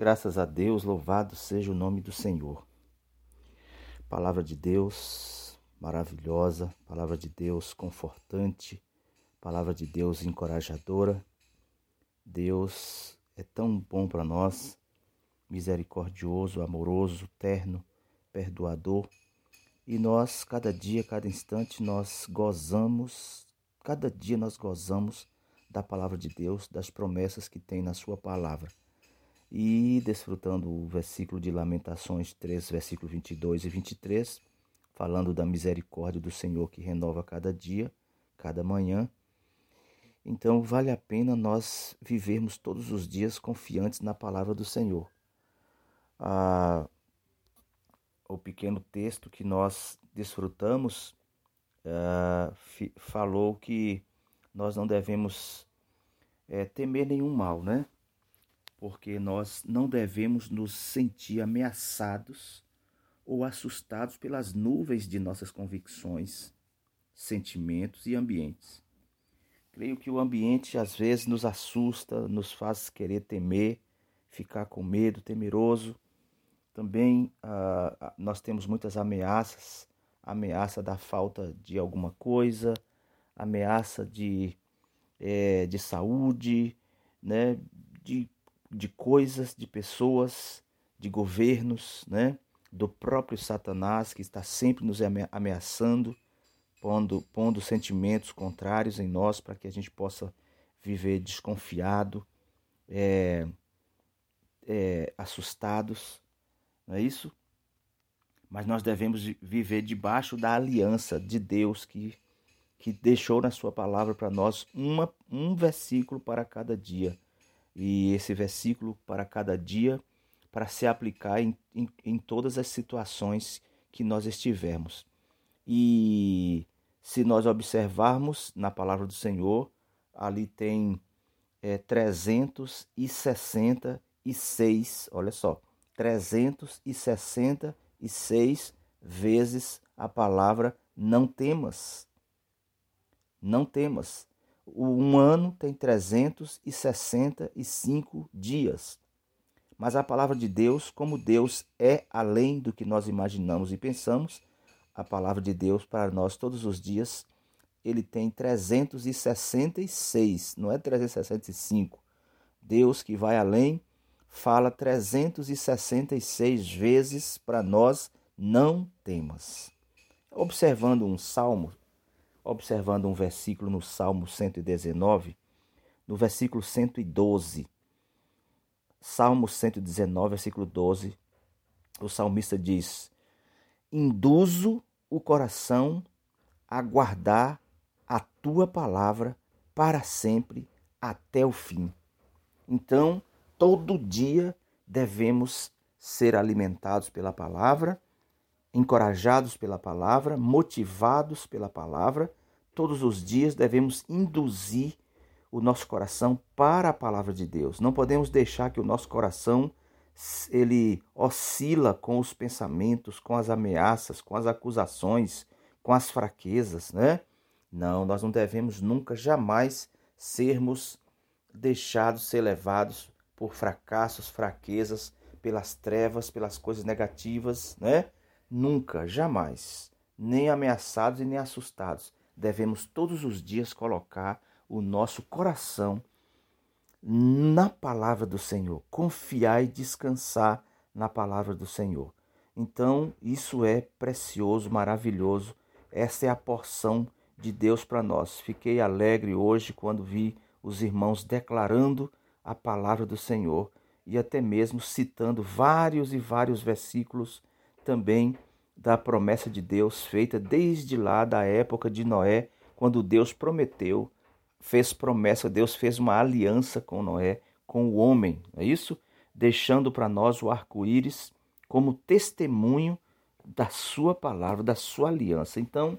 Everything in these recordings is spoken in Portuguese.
Graças a Deus, louvado seja o nome do Senhor. Palavra de Deus maravilhosa, palavra de Deus confortante, palavra de Deus encorajadora. Deus é tão bom para nós, misericordioso, amoroso, terno, perdoador. E nós, cada dia, cada instante, nós gozamos, cada dia nós gozamos da palavra de Deus, das promessas que tem na sua palavra e desfrutando o versículo de Lamentações 3, versículo 22 e 23, falando da misericórdia do Senhor que renova cada dia, cada manhã. Então, vale a pena nós vivermos todos os dias confiantes na palavra do Senhor. Ah, o pequeno texto que nós desfrutamos ah, falou que nós não devemos é, temer nenhum mal, né? Porque nós não devemos nos sentir ameaçados ou assustados pelas nuvens de nossas convicções, sentimentos e ambientes. Creio que o ambiente às vezes nos assusta, nos faz querer temer, ficar com medo, temeroso. Também uh, nós temos muitas ameaças, ameaça da falta de alguma coisa, ameaça de, é, de saúde, né, de de coisas, de pessoas, de governos, né? do próprio Satanás que está sempre nos ameaçando, pondo, pondo sentimentos contrários em nós para que a gente possa viver desconfiado, é, é, assustados, não é isso? Mas nós devemos viver debaixo da aliança de Deus que, que deixou na Sua palavra para nós uma, um versículo para cada dia e esse versículo para cada dia, para se aplicar em, em, em todas as situações que nós estivermos. E se nós observarmos na palavra do Senhor, ali tem é, 366, olha só, 366 vezes a palavra não temas. Não temas um ano tem 365 dias. Mas a palavra de Deus, como Deus é além do que nós imaginamos e pensamos, a palavra de Deus para nós todos os dias, ele tem 366, não é 365. Deus que vai além, fala 366 vezes para nós não temas. Observando um salmo observando um versículo no Salmo 119, no versículo 112. Salmo 119, versículo 12, o salmista diz: Induzo o coração a guardar a tua palavra para sempre até o fim. Então, todo dia devemos ser alimentados pela palavra encorajados pela palavra, motivados pela palavra, todos os dias devemos induzir o nosso coração para a palavra de Deus. Não podemos deixar que o nosso coração ele oscila com os pensamentos, com as ameaças, com as acusações, com as fraquezas, né? Não, nós não devemos nunca, jamais sermos deixados ser levados por fracassos, fraquezas, pelas trevas, pelas coisas negativas, né? Nunca, jamais, nem ameaçados e nem assustados, devemos todos os dias colocar o nosso coração na palavra do Senhor, confiar e descansar na palavra do Senhor. Então, isso é precioso, maravilhoso. Essa é a porção de Deus para nós. Fiquei alegre hoje quando vi os irmãos declarando a palavra do Senhor e até mesmo citando vários e vários versículos também da promessa de Deus feita desde lá da época de Noé, quando Deus prometeu, fez promessa, Deus fez uma aliança com Noé, com o homem, é isso? Deixando para nós o arco-íris como testemunho da sua palavra, da sua aliança. Então,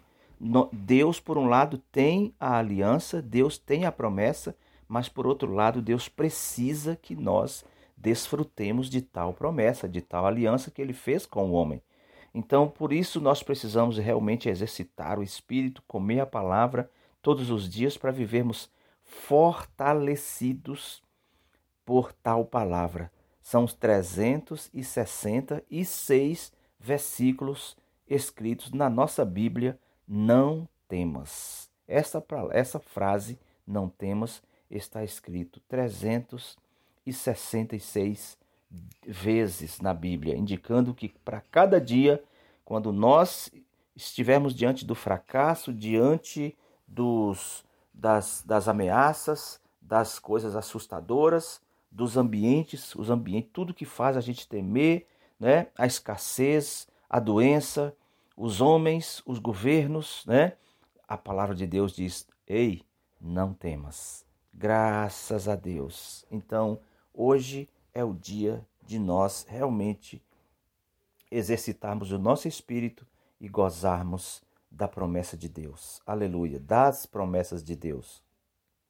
Deus, por um lado, tem a aliança, Deus tem a promessa, mas por outro lado, Deus precisa que nós desfrutemos de tal promessa, de tal aliança que ele fez com o homem. Então, por isso, nós precisamos realmente exercitar o espírito, comer a palavra todos os dias para vivermos fortalecidos por tal palavra. São os 366 versículos escritos na nossa Bíblia, não temas. Essa, essa frase, não temas, está escrito 366 vezes na Bíblia, indicando que para cada dia, quando nós estivermos diante do fracasso, diante dos, das, das ameaças, das coisas assustadoras, dos ambientes, os ambientes, tudo que faz a gente temer, né? A escassez, a doença, os homens, os governos, né? A palavra de Deus diz: "Ei, não temas". Graças a Deus. Então, hoje é o dia de nós realmente exercitarmos o nosso espírito e gozarmos da promessa de Deus. Aleluia, das promessas de Deus.